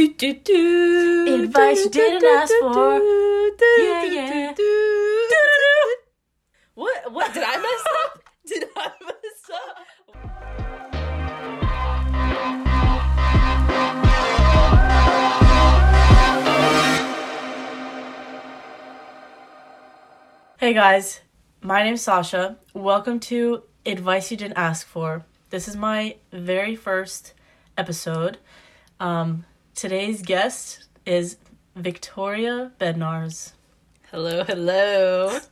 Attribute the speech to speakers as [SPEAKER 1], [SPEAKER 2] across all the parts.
[SPEAKER 1] do, do, do,
[SPEAKER 2] Advice you didn't ask for. Yeah, yeah.
[SPEAKER 1] What? What? Did I mess up? Did I mess up?
[SPEAKER 2] Hey guys, my name's Sasha. Welcome to Advice You Didn't Ask For. This is my very first episode. Um, today's guest is Victoria Bednarz.
[SPEAKER 1] Hello, hello.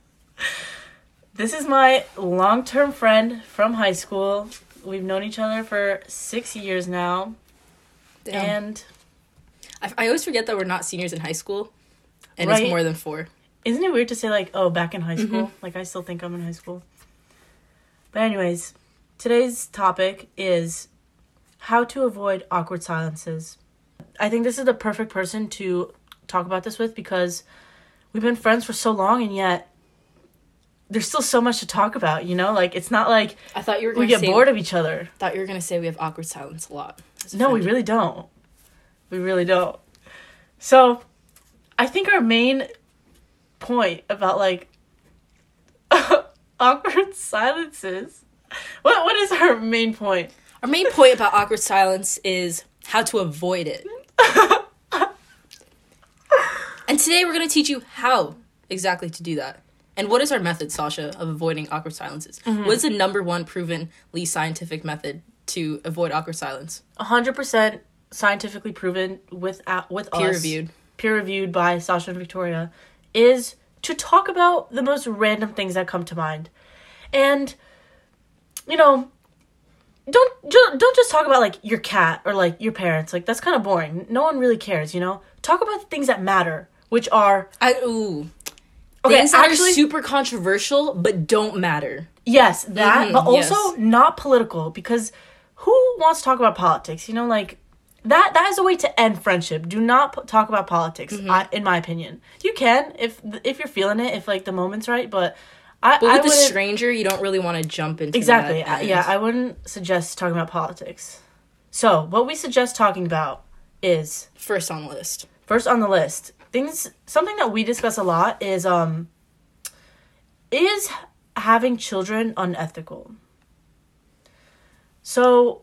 [SPEAKER 2] This is my long term friend from high school. We've known each other for six years now. And
[SPEAKER 1] I, I always forget that we're not seniors in high school, and
[SPEAKER 2] Right.
[SPEAKER 1] it's more than four.
[SPEAKER 2] isn't it weird to say, like, oh, back in high mm-hmm. school? Like, I still think I'm in high school. But, anyways, today's topic is how to avoid awkward silences. I think this is the perfect person to talk about this with because we've been friends for so long and yet there's still so much to talk about, you know? Like, it's not like
[SPEAKER 1] I thought you were
[SPEAKER 2] we get bored of each other.
[SPEAKER 1] Thought you were going to say we have awkward silence a lot. a
[SPEAKER 2] No, we really don't. We really don't. So, I think our main point about like awkward silences. What what is our main point?
[SPEAKER 1] Our main point about awkward silence is how to avoid it. and today we're going to teach you how exactly to do that. And what is our method, Sasha, of avoiding awkward silences?
[SPEAKER 2] Mm-hmm.
[SPEAKER 1] What is the number one provenly scientific method to avoid awkward silence?
[SPEAKER 2] 100% scientifically proven with uh, with
[SPEAKER 1] Peer
[SPEAKER 2] us,
[SPEAKER 1] reviewed.
[SPEAKER 2] peer reviewed by Sasha and Victoria is to talk about the most random things that come to mind. And you know, don't ju- don't just talk about like your cat or like your parents. Like that's kind of boring. No one really cares, you know? Talk about the things that matter, which are
[SPEAKER 1] I ooh.
[SPEAKER 2] Okay,
[SPEAKER 1] Things that
[SPEAKER 2] actually-
[SPEAKER 1] are super controversial but don't matter.
[SPEAKER 2] Yes, that,
[SPEAKER 1] Mhm,
[SPEAKER 2] but also
[SPEAKER 1] yes.
[SPEAKER 2] not political because who wants to talk about politics? You know, like that that is a way to end friendship. Do not p- talk about politics
[SPEAKER 1] Mm-hmm.
[SPEAKER 2] I, in my opinion. You can if if you're feeling it, if like the moment's right, but I
[SPEAKER 1] But with a stranger, you don't really want to jump into
[SPEAKER 2] Exactly.
[SPEAKER 1] that
[SPEAKER 2] I- yeah, I wouldn't suggest talking about politics. So, what we suggest talking about is
[SPEAKER 1] First on the list.
[SPEAKER 2] first on the list things something that we discuss a lot is um is having children unethical? So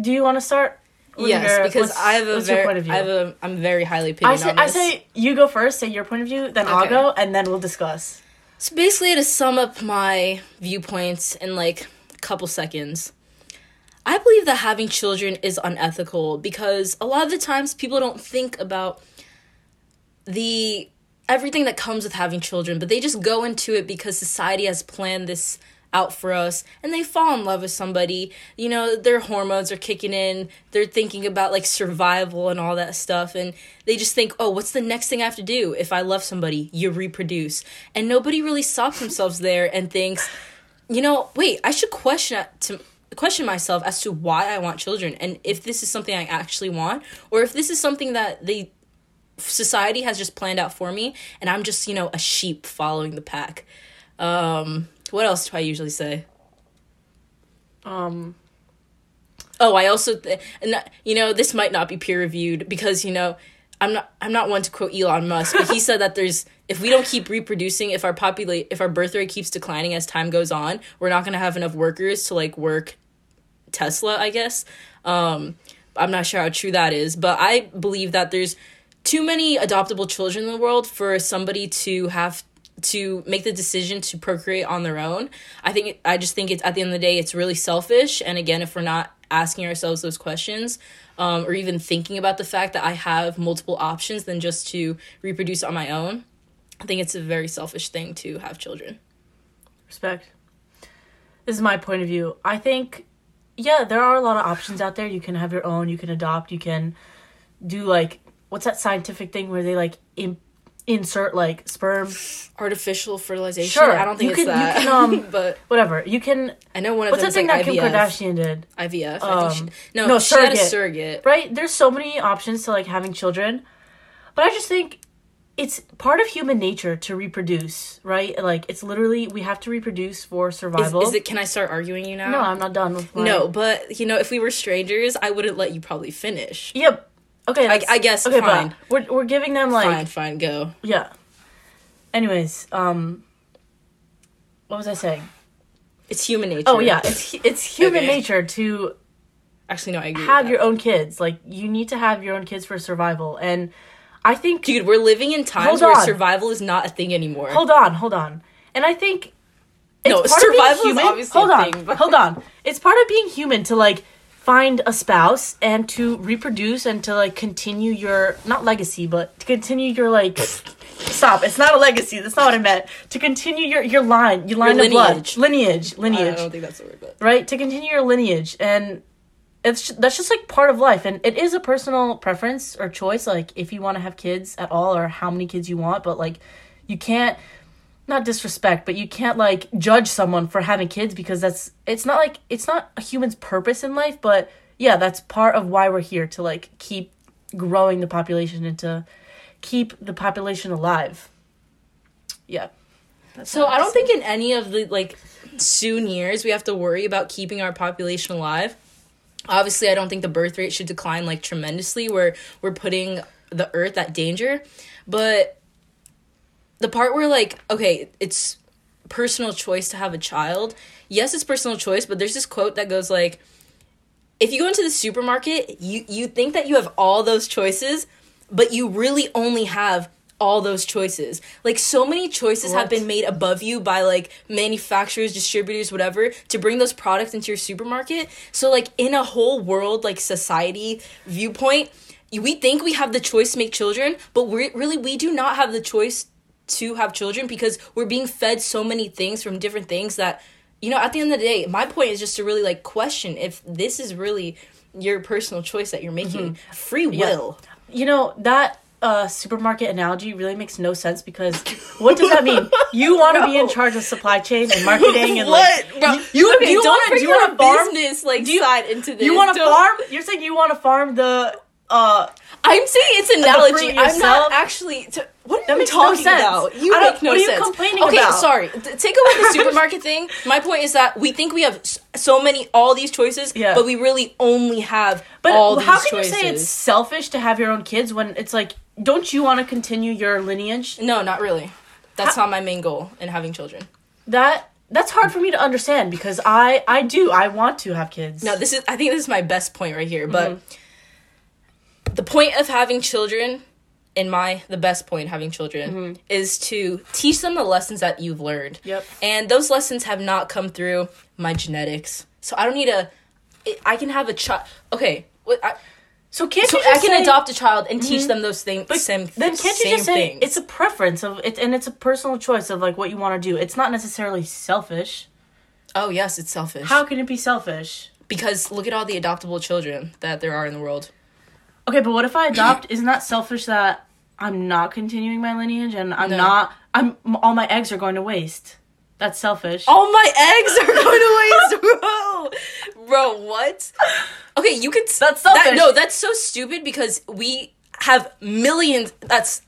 [SPEAKER 2] do you want to start
[SPEAKER 1] Yes,
[SPEAKER 2] your-
[SPEAKER 1] because I have a very,
[SPEAKER 2] point of view?
[SPEAKER 1] I have a, I'm very highly
[SPEAKER 2] I
[SPEAKER 1] opinion
[SPEAKER 2] say, I say you go first say your point of view then i'll go and then we'll discuss
[SPEAKER 1] So basically, to sum up my viewpoints in like a couple seconds, I believe that having children is unethical because a lot of the times people don't think about the everything that comes with having children, but they just go into it because society has planned this out for us and they fall in love with somebody. You know, their hormones are kicking in, they're thinking about like survival and all that stuff and they just think, "Oh, what's the next thing I have to do if I love somebody? You reproduce." And nobody really stops themselves there and thinks, "You know, wait, I should question to question myself as to why I want children and if this is something I actually want or if this is something that they society has just planned out for me and I'm just, you know, a sheep following the pack. Um what else do I usually say?
[SPEAKER 2] um
[SPEAKER 1] Oh, I also th- and you know, this might not be peer reviewed because, you know, I'm not I'm not one to quote Elon Musk, but he said that there's if we don't keep reproducing, if our populate if our birth rate keeps declining as time goes on, we're not going to have enough workers to like work Tesla, I guess. Um I'm not sure how true that is, but I believe that there's too many adoptable children in the world for somebody to have to make the decision to procreate on their own. I think I just think it's at the end of the day it's really selfish. And again if we're not asking ourselves those questions um, or even thinking about the fact that I have multiple options than just to reproduce on my own, I think it's a very selfish thing to have children.
[SPEAKER 2] respect. This is my point of view. I think yeah there are a lot of options out there. You can have your own. You can adopt. You can do like what's that scientific thing where they like Im- insert like sperm
[SPEAKER 1] Artificial fertilization.
[SPEAKER 2] Sure,
[SPEAKER 1] I don't think
[SPEAKER 2] you
[SPEAKER 1] it's
[SPEAKER 2] can- you
[SPEAKER 1] that.
[SPEAKER 2] can, um,
[SPEAKER 1] but
[SPEAKER 2] whatever you can
[SPEAKER 1] I know one of
[SPEAKER 2] what's that thing
[SPEAKER 1] like
[SPEAKER 2] that kim kardashian did
[SPEAKER 1] IVF. I
[SPEAKER 2] Um,
[SPEAKER 1] think she, no,
[SPEAKER 2] no,
[SPEAKER 1] she had a
[SPEAKER 2] surrogate.
[SPEAKER 1] surrogate.
[SPEAKER 2] right there's so many options to like having children but i just think it's part of human nature to reproduce right like it's literally we have to reproduce for
[SPEAKER 1] Is,
[SPEAKER 2] survival
[SPEAKER 1] is it? Can I start arguing you now?
[SPEAKER 2] no i'm not done with my...
[SPEAKER 1] No, but you know, if we were strangers, I wouldn't let you probably finish.
[SPEAKER 2] Yep. Okay,
[SPEAKER 1] I, I guess
[SPEAKER 2] Okay,
[SPEAKER 1] fine.
[SPEAKER 2] but we're we're giving them like
[SPEAKER 1] fine, fine, go.
[SPEAKER 2] yeah. Anyways, um, what was I saying?
[SPEAKER 1] It's human nature.
[SPEAKER 2] Oh yeah, it's it's human
[SPEAKER 1] Okay.
[SPEAKER 2] nature to
[SPEAKER 1] Actually, no, I agree.
[SPEAKER 2] have your own kids. Like you need to have your own kids for survival, and I think
[SPEAKER 1] Dude, we're living in times where survival is not a thing anymore.
[SPEAKER 2] hold on, hold on, and I think
[SPEAKER 1] No,
[SPEAKER 2] part of being
[SPEAKER 1] survival is
[SPEAKER 2] human.
[SPEAKER 1] obviously a
[SPEAKER 2] hold on,
[SPEAKER 1] thing, but-
[SPEAKER 2] hold on. It's part of being human to like find a spouse and to reproduce and to like continue your not legacy, but to continue your like. Stop! It's not a legacy. That's not what I meant. To continue your your line, your line of
[SPEAKER 1] lineage.
[SPEAKER 2] blood, lineage,
[SPEAKER 1] I
[SPEAKER 2] lineage.
[SPEAKER 1] don't think that's the word, but
[SPEAKER 2] right to continue your lineage and it's that's just like part of life and it is a personal preference or choice like if you want to have kids at all or how many kids you want but like you can't not disrespect but you can't like judge someone for having kids because that's it's not like it's not a human's purpose in life but yeah that's part of why we're here to like keep growing the population and to keep the population alive yeah
[SPEAKER 1] So I don't think in any of the like soon years we have to worry about keeping our population alive. Obviously, I don't think the birth rate should decline like tremendously where we're putting the earth at danger. But the part where like okay, it's personal choice to have a child. Yes, it's personal choice, but there's this quote that goes like if you go into the supermarket, you you think that you have all those choices, but you really only have all those choices. Like so many choices have been made above you by like manufacturers, distributors, whatever, to bring those products into your supermarket. So like in a whole world like society viewpoint, we think we have the choice to make children, but we really we do not have the choice to have children because we're being fed so many things from different things that you know at the end of the day my point is just to really like question if this is really your personal choice that you're making. Free will.
[SPEAKER 2] You know, that uh, supermarket analogy really makes no sense because what does that mean? You want to be in charge of supply chain and marketing and
[SPEAKER 1] what?
[SPEAKER 2] Like
[SPEAKER 1] bro
[SPEAKER 2] you, you,
[SPEAKER 1] okay,
[SPEAKER 2] you
[SPEAKER 1] don't
[SPEAKER 2] want to do you want to farm?
[SPEAKER 1] business like
[SPEAKER 2] you-
[SPEAKER 1] side into this.
[SPEAKER 2] You want to farm? You're saying you want to farm the uh
[SPEAKER 1] i'm saying it's an analogy i'm not actually to, what are
[SPEAKER 2] That
[SPEAKER 1] you
[SPEAKER 2] no
[SPEAKER 1] talking
[SPEAKER 2] sense.
[SPEAKER 1] about you
[SPEAKER 2] I
[SPEAKER 1] make no
[SPEAKER 2] what are you
[SPEAKER 1] sense
[SPEAKER 2] complaining
[SPEAKER 1] okay
[SPEAKER 2] about?
[SPEAKER 1] sorry T- take away the supermarket thing my point is that we think we have so many all these choices
[SPEAKER 2] Yeah.
[SPEAKER 1] but we really only have
[SPEAKER 2] but
[SPEAKER 1] all
[SPEAKER 2] how can
[SPEAKER 1] choices
[SPEAKER 2] you say it's selfish to have your own kids when it's like don't you want to continue your lineage?
[SPEAKER 1] No, not really. That's
[SPEAKER 2] How-
[SPEAKER 1] not my main goal in having children.
[SPEAKER 2] That that's hard for me to understand because I I do I want to have kids.
[SPEAKER 1] No, this is I think this is my best point right here, but
[SPEAKER 2] Mm-hmm.
[SPEAKER 1] The point of having children in my the best point having children is to teach them the lessons that you've learned.
[SPEAKER 2] Mm-hmm. Yep.
[SPEAKER 1] And those lessons have not come through my genetics. So I don't need a I- can have a child. Okay, what I,
[SPEAKER 2] so can't
[SPEAKER 1] so
[SPEAKER 2] you just
[SPEAKER 1] I can
[SPEAKER 2] say- Mm-hmm.
[SPEAKER 1] adopt a child and teach them those things.
[SPEAKER 2] But
[SPEAKER 1] same,
[SPEAKER 2] then can't you just say
[SPEAKER 1] things.
[SPEAKER 2] it's a preference of it, and it's a personal choice of like what you want to do. It's not necessarily selfish.
[SPEAKER 1] oh yes, it's selfish.
[SPEAKER 2] How can it be selfish?
[SPEAKER 1] Because look at all the adoptable children that there are in the world.
[SPEAKER 2] Okay, but what if I adopt? Isn't that selfish that I'm not continuing my lineage and I'm
[SPEAKER 1] No.
[SPEAKER 2] not? I'm all my eggs are going to waste. That's selfish.
[SPEAKER 1] All my eggs are going to waste, bro. Bro, what? Okay, you could.
[SPEAKER 2] That's
[SPEAKER 1] that-
[SPEAKER 2] selfish.
[SPEAKER 1] no, that's so stupid because we have millions. That's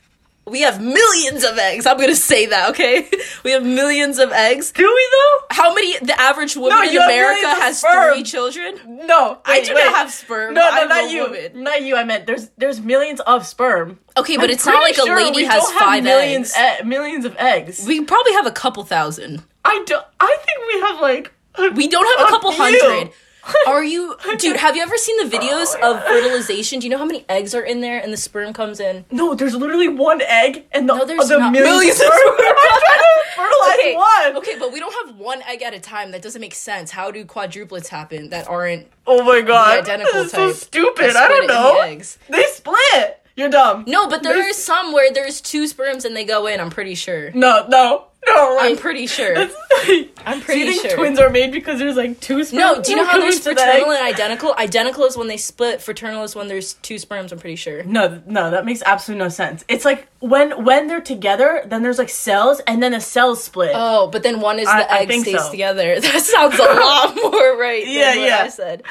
[SPEAKER 1] we have millions of eggs. I'm gonna say that. Okay, we have millions of eggs.
[SPEAKER 2] Do we though?
[SPEAKER 1] How many? The average woman
[SPEAKER 2] No,
[SPEAKER 1] in America has three children.
[SPEAKER 2] No,
[SPEAKER 1] I do
[SPEAKER 2] wait.
[SPEAKER 1] not have sperm.
[SPEAKER 2] No, no,
[SPEAKER 1] I'm
[SPEAKER 2] not
[SPEAKER 1] a
[SPEAKER 2] you.
[SPEAKER 1] woman.
[SPEAKER 2] Not you. I meant there's there's millions of sperm.
[SPEAKER 1] Okay, but
[SPEAKER 2] I'm
[SPEAKER 1] it's not like
[SPEAKER 2] pretty
[SPEAKER 1] a lady has five
[SPEAKER 2] millions
[SPEAKER 1] eggs.
[SPEAKER 2] e- millions of eggs.
[SPEAKER 1] We probably have a couple thousand.
[SPEAKER 2] I don't. I think we have like.
[SPEAKER 1] We don't have a
[SPEAKER 2] A
[SPEAKER 1] couple
[SPEAKER 2] few.
[SPEAKER 1] hundred. Are you, dude? Have you ever seen the videos of fertilization? Do you know how many eggs are in there and the sperm comes in?
[SPEAKER 2] No, there's literally one egg and the,
[SPEAKER 1] No, there's
[SPEAKER 2] the
[SPEAKER 1] not-
[SPEAKER 2] millions,
[SPEAKER 1] millions
[SPEAKER 2] of sperm. I'm trying to fertilize
[SPEAKER 1] Okay,
[SPEAKER 2] one.
[SPEAKER 1] okay, but we don't have one egg at a time. That doesn't make sense. How do quadruplets happen that aren't
[SPEAKER 2] Oh my god,
[SPEAKER 1] identical
[SPEAKER 2] this is so stupid. I don't know.
[SPEAKER 1] the eggs?
[SPEAKER 2] They split. You're dumb.
[SPEAKER 1] No, but there are some where there's two sperms and they go in. I'm pretty sure.
[SPEAKER 2] No, no, no.
[SPEAKER 1] I'm pretty sure.
[SPEAKER 2] I'm
[SPEAKER 1] pretty
[SPEAKER 2] do you think
[SPEAKER 1] sure.
[SPEAKER 2] twins are made because there's like two sperms.
[SPEAKER 1] No, do you know how there's
[SPEAKER 2] coming to the
[SPEAKER 1] fraternal and identical? Identical is when they split. Fraternal is when there's two sperms. I'm pretty sure.
[SPEAKER 2] No, no, that makes absolutely no sense. It's like when when they're together, then there's like cells, and then the cells split.
[SPEAKER 1] Oh, but then one is the
[SPEAKER 2] I
[SPEAKER 1] egg stays
[SPEAKER 2] so.
[SPEAKER 1] together. That sounds a lot more right. than
[SPEAKER 2] Yeah,
[SPEAKER 1] what
[SPEAKER 2] yeah.
[SPEAKER 1] I said.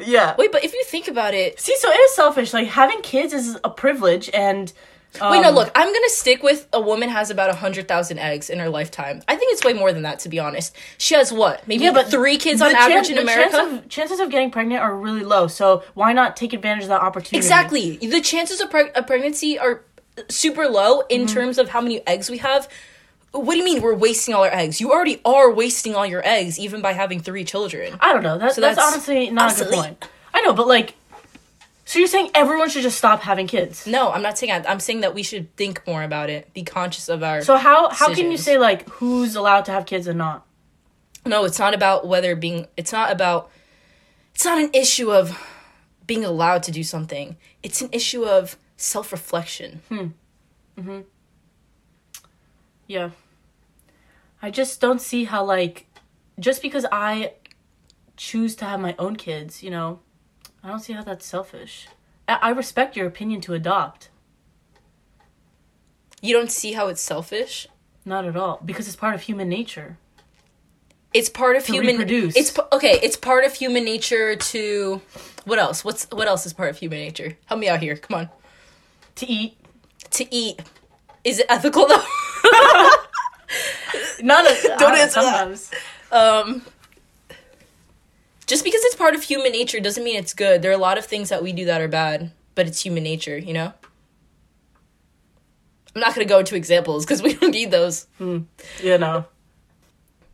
[SPEAKER 2] Yeah.
[SPEAKER 1] Wait, but if you think about it,
[SPEAKER 2] See, so it is selfish. Like having kids is a privilege, and
[SPEAKER 1] Wait, no,
[SPEAKER 2] Um,
[SPEAKER 1] look, I'm gonna stick with a woman has about 100,000 eggs in her lifetime. I think it's way more than that, to be honest. She has what? Maybe
[SPEAKER 2] Yeah, but
[SPEAKER 1] three kids
[SPEAKER 2] the
[SPEAKER 1] on
[SPEAKER 2] chan-
[SPEAKER 1] average in
[SPEAKER 2] the
[SPEAKER 1] America?
[SPEAKER 2] chance of- chances of getting pregnant are really low. So why not take advantage of that opportunity?
[SPEAKER 1] Exactly. The chances of preg- a pregnancy are super low in
[SPEAKER 2] Mm-hmm.
[SPEAKER 1] terms of how many eggs we have. What do you mean we're wasting all our eggs? You already are wasting all your eggs, even by having three children.
[SPEAKER 2] I don't know. That's that's,
[SPEAKER 1] that's
[SPEAKER 2] honestly not a good point. I know, but like, so you're saying everyone should just stop having kids?
[SPEAKER 1] No, I'm not saying that. I'm saying that we should think more about it, be conscious of our.
[SPEAKER 2] So how how can you say like who's allowed to have kids and not?
[SPEAKER 1] no, it's not about whether being. It's not about. It's not an issue of being allowed to do something. It's an issue of self reflection. Hmm. Mm-hmm.
[SPEAKER 2] Yeah. I just don't see how like just because I choose to have my own kids, you know, I don't see how that's selfish. I, I respect your opinion to adopt.
[SPEAKER 1] You don't see how it's selfish.
[SPEAKER 2] Not at all, because it's part of human nature.
[SPEAKER 1] It's part of
[SPEAKER 2] To
[SPEAKER 1] human.
[SPEAKER 2] reproduce.
[SPEAKER 1] It's okay. It's part of human nature to. What else? What's what else is part of human nature? Help me out here. Come on.
[SPEAKER 2] To eat.
[SPEAKER 1] To eat. Is it ethical though?
[SPEAKER 2] Not a,
[SPEAKER 1] Don't answer that. um. Just because it's part of human nature doesn't mean it's good. There are a lot of things that we do that are bad, but it's human nature. You know. I'm not gonna go into examples because we don't need those.
[SPEAKER 2] You know.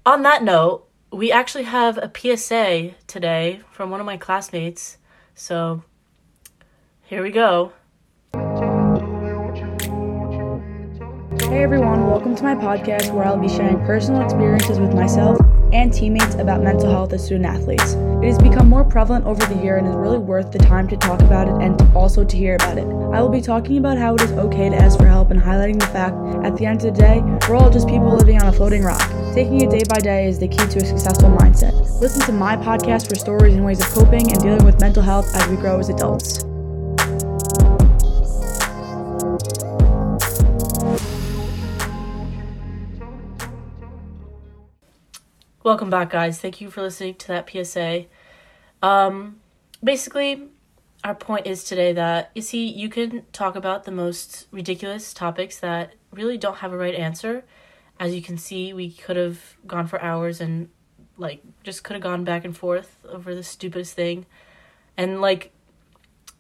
[SPEAKER 2] On that note, we actually have a PSA today from one of my classmates. So here we go.
[SPEAKER 3] Hey everyone, welcome to my podcast where I'll be sharing personal experiences with myself and teammates about mental health as student athletes. It has become more prevalent over the year and is really worth the time to talk about it and also to hear about it. I will be talking about how it is okay to ask for help and highlighting the fact at the end of the day, we're all just people living on a floating rock. Taking it day by day is the key to a successful mindset. Listen to my podcast for stories and ways of coping and dealing with mental health as we grow as adults.
[SPEAKER 2] Welcome back, guys. Thank you for listening to that PSA. Um, basically, our point is today that you see, you can talk about the most ridiculous topics that really don't have a right answer. As you can see, we could have gone for hours and like just could have gone back and forth over the stupidest thing, and like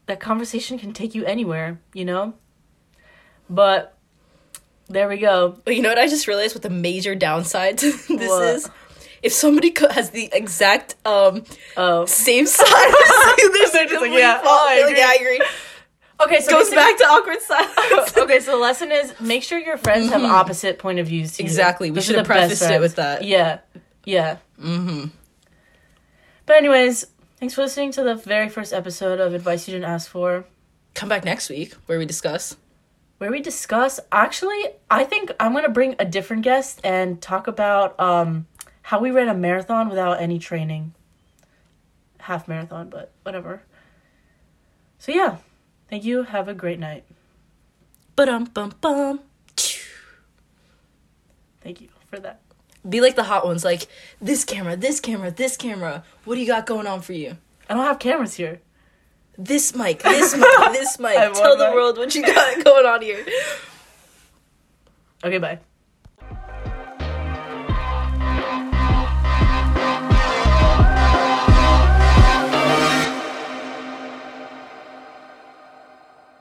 [SPEAKER 2] that conversation can take you anywhere, you know. But there we go.
[SPEAKER 1] But you know what? I just realized what the major downside to this
[SPEAKER 2] What?
[SPEAKER 1] is. If somebody co- has the exact um
[SPEAKER 2] Oh,
[SPEAKER 1] same They're
[SPEAKER 2] just like, yeah, oh, I
[SPEAKER 1] like,
[SPEAKER 2] agree.
[SPEAKER 1] yeah, I agree.
[SPEAKER 2] okay. So
[SPEAKER 1] Goes back to awkward silence.
[SPEAKER 2] okay, so the lesson is make sure your friends have opposite point of views. to you.
[SPEAKER 1] Exactly, we
[SPEAKER 2] Those
[SPEAKER 1] should have
[SPEAKER 2] the best
[SPEAKER 1] prefaced it
[SPEAKER 2] friends.
[SPEAKER 1] with that.
[SPEAKER 2] Yeah, yeah. Mm-hmm. But anyways, thanks for listening to the very first episode of Advice You Didn't Ask For,
[SPEAKER 1] Come back next week where we discuss.
[SPEAKER 2] where we discuss. Actually, I think I'm gonna bring a different guest and talk about um how we ran a marathon without any training. Half marathon, but whatever. So yeah, thank you. Have a great night.
[SPEAKER 1] But um bum bum.
[SPEAKER 2] Thank you for that.
[SPEAKER 1] Be like the hot ones, like this camera, this camera, this camera. What do you got going on for you?
[SPEAKER 2] I don't have cameras here.
[SPEAKER 1] This mic, this mic, this mic. Tell the
[SPEAKER 2] mic.
[SPEAKER 1] world what you got going on here.
[SPEAKER 2] Okay, bye.